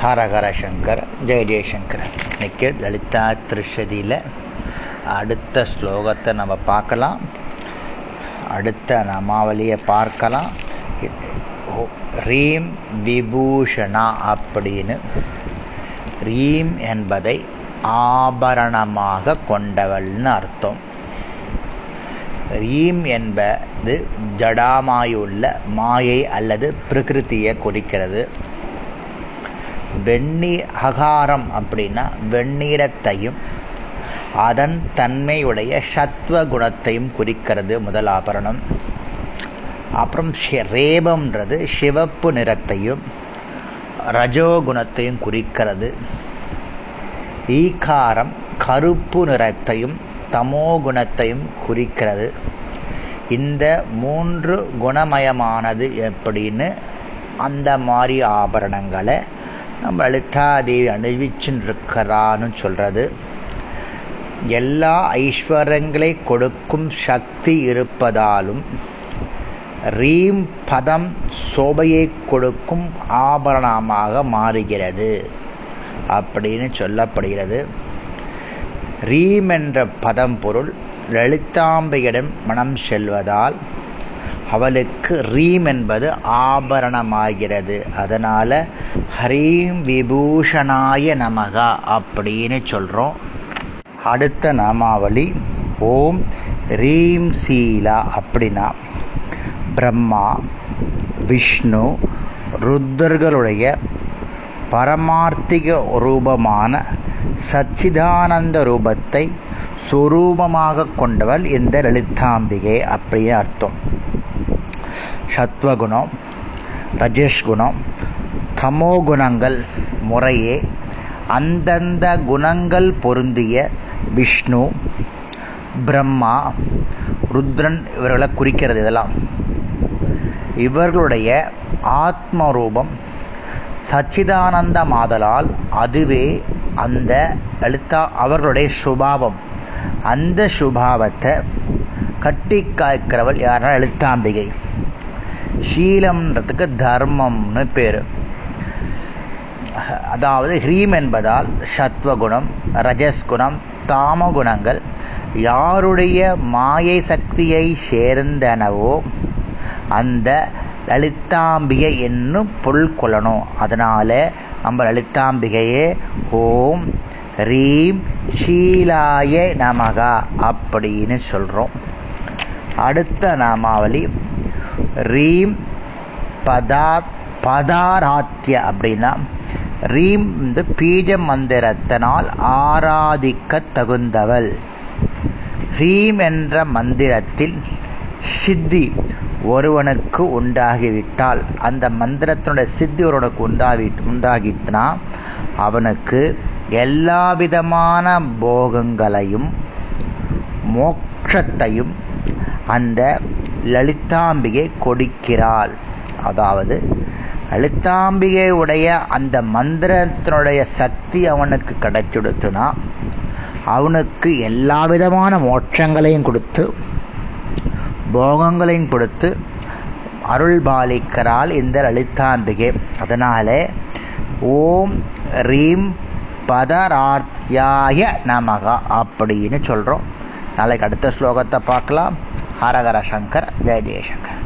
ஹரஹர சங்கர் ஜெய ஜெயசங்கர் இன்னைக்கு லலிதா திருஷதியில் அடுத்த ஸ்லோகத்தை நம்ம பார்க்கலாம் அடுத்த நாமாவளியை பார்க்கலாம் ரீம் விபூஷணா அப்படின்னு ரீம் என்பதை ஆபரணமாக கொண்டவள்னு அர்த்தம் ரீம் என்பது ஜடாமாயுள்ள மாயை அல்லது பிரகிருதியை குறிக்கிறது வெந்நீர் அகாரம் அப்படின்னா வெந்நீரத்தையும் அதன் தன்மையுடைய சத்வ குணத்தையும் குறிக்கிறது முதல் ஆபரணம். அப்புறம் ரேபம்ன்றது சிவப்பு நிறத்தையும் ரஜோகுணத்தையும் குறிக்கிறது. ஈகாரம் கருப்பு நிறத்தையும் தமோ குணத்தையும் குறிக்கிறது. இந்த மூன்று குணமயமானது எப்படின்னு அந்த மாதிரி ஆபரணங்களை நம்ம லலிதாதேவி அணிவிச்சுன்னு இருக்கிறான்னு சொல்கிறது எல்லா ஐஸ்வர்யங்களை கொடுக்கும் சக்தி இருப்பதாலும் ரீம் பதம் சோபையை கொடுக்கும் ஆபரணமாக மாறுகிறது அப்படின்னு சொல்லப்படுகிறது. ரீம் என்ற பதம் பொருள் லலிதாம்பையிடம் மனம் செல்வதால் அவளுக்கு ரீம் என்பது ஆபரணமாகிறது. அதனால ஹரீம் விபூஷணாய நமகா அப்படின்னு சொல்கிறோம் அடுத்த நாமாவளி ஓம் ரீம் சீலா அப்படின்னா பிரம்மா விஷ்ணு ருத்தர்களுடைய பரமார்த்திக ரூபமான சச்சிதானந்த ரூபத்தை சுரூபமாக கொண்டவள் இந்த லலிதாம்பிகை அப்படின்னு அர்த்தம். சத்வகுணம் ரஜேஷ்குணம் தமோ குணங்கள் முறையே அந்தந்த குணங்கள் பொருந்திய விஷ்ணு பிரம்மா ருத்ரன் இவர்களை குறிக்கிறது இதெல்லாம். இவர்களுடைய ஆத்ம ரூபம் சச்சிதானந்த மாதலால் அதுவே அந்த எழுத்தா அவர்களுடைய சுபாவம். அந்த சுபாவத்தை கட்டி காய்க்கிறவள் யாருன்னா எழுத்தாம்பிகை. ஷீலம்ன்றதுக்கு தர்மம்னு பேர். அதாவது ஹ்ரீம் என்பதால் சத்வகுணம் ரஜஸ்குணம் தாமகுணங்கள். யாருடைய மாயை சக்தியை சேர்ந்தனவோ அந்த லலிதாம்பிகை என்னும் பொருள் கொள்ளணும். அதனால நம்ம லலிதாம்பிகையே ஓம் ரீம் ஷீலாய நமகா அப்படின்னு சொல்கிறோம் அடுத்த நாமாவளி ரீம் பதா பதாராத்திய அப்படின்னா ரீம் வந்து பீஜ மந்திரத்தினால் ஆராதிக்க தகுந்தவள் ரீம் என்ற மந்திரத்தில் சித்தி ஒருவனுக்கு உண்டாகிவிட்டால் அந்த மந்திரத்தினுடைய சித்தி ஒருவனுக்கு உண்டாகி உண்டாகிட்டுனா அவனுக்கு எல்லா விதமான போகங்களையும் மோட்சத்தையும் அந்த லலிதாம்பிகை கொடுக்கிறாள். அதாவது லலிதாம்பிகையுடைய அந்த மந்திரத்தினுடைய சக்தி அவனுக்கு கிடைச்சுடுத்துனா அவனுக்கு எல்லா விதமான மோட்சங்களையும் கொடுத்து போகங்களையும் கொடுத்து அருள் பாலிக்கிறாள் இந்த லலிதாம்பிகை. அதனாலே ஓம் ரீம் பதரார்த்தியாய நமகா அப்படின்னு சொல்கிறோம் நாளைக்கு அடுத்த ஸ்லோகத்தை பார்க்கலாம். ஹரஹர சங்கர் ஜெய ஜெயசங்கர்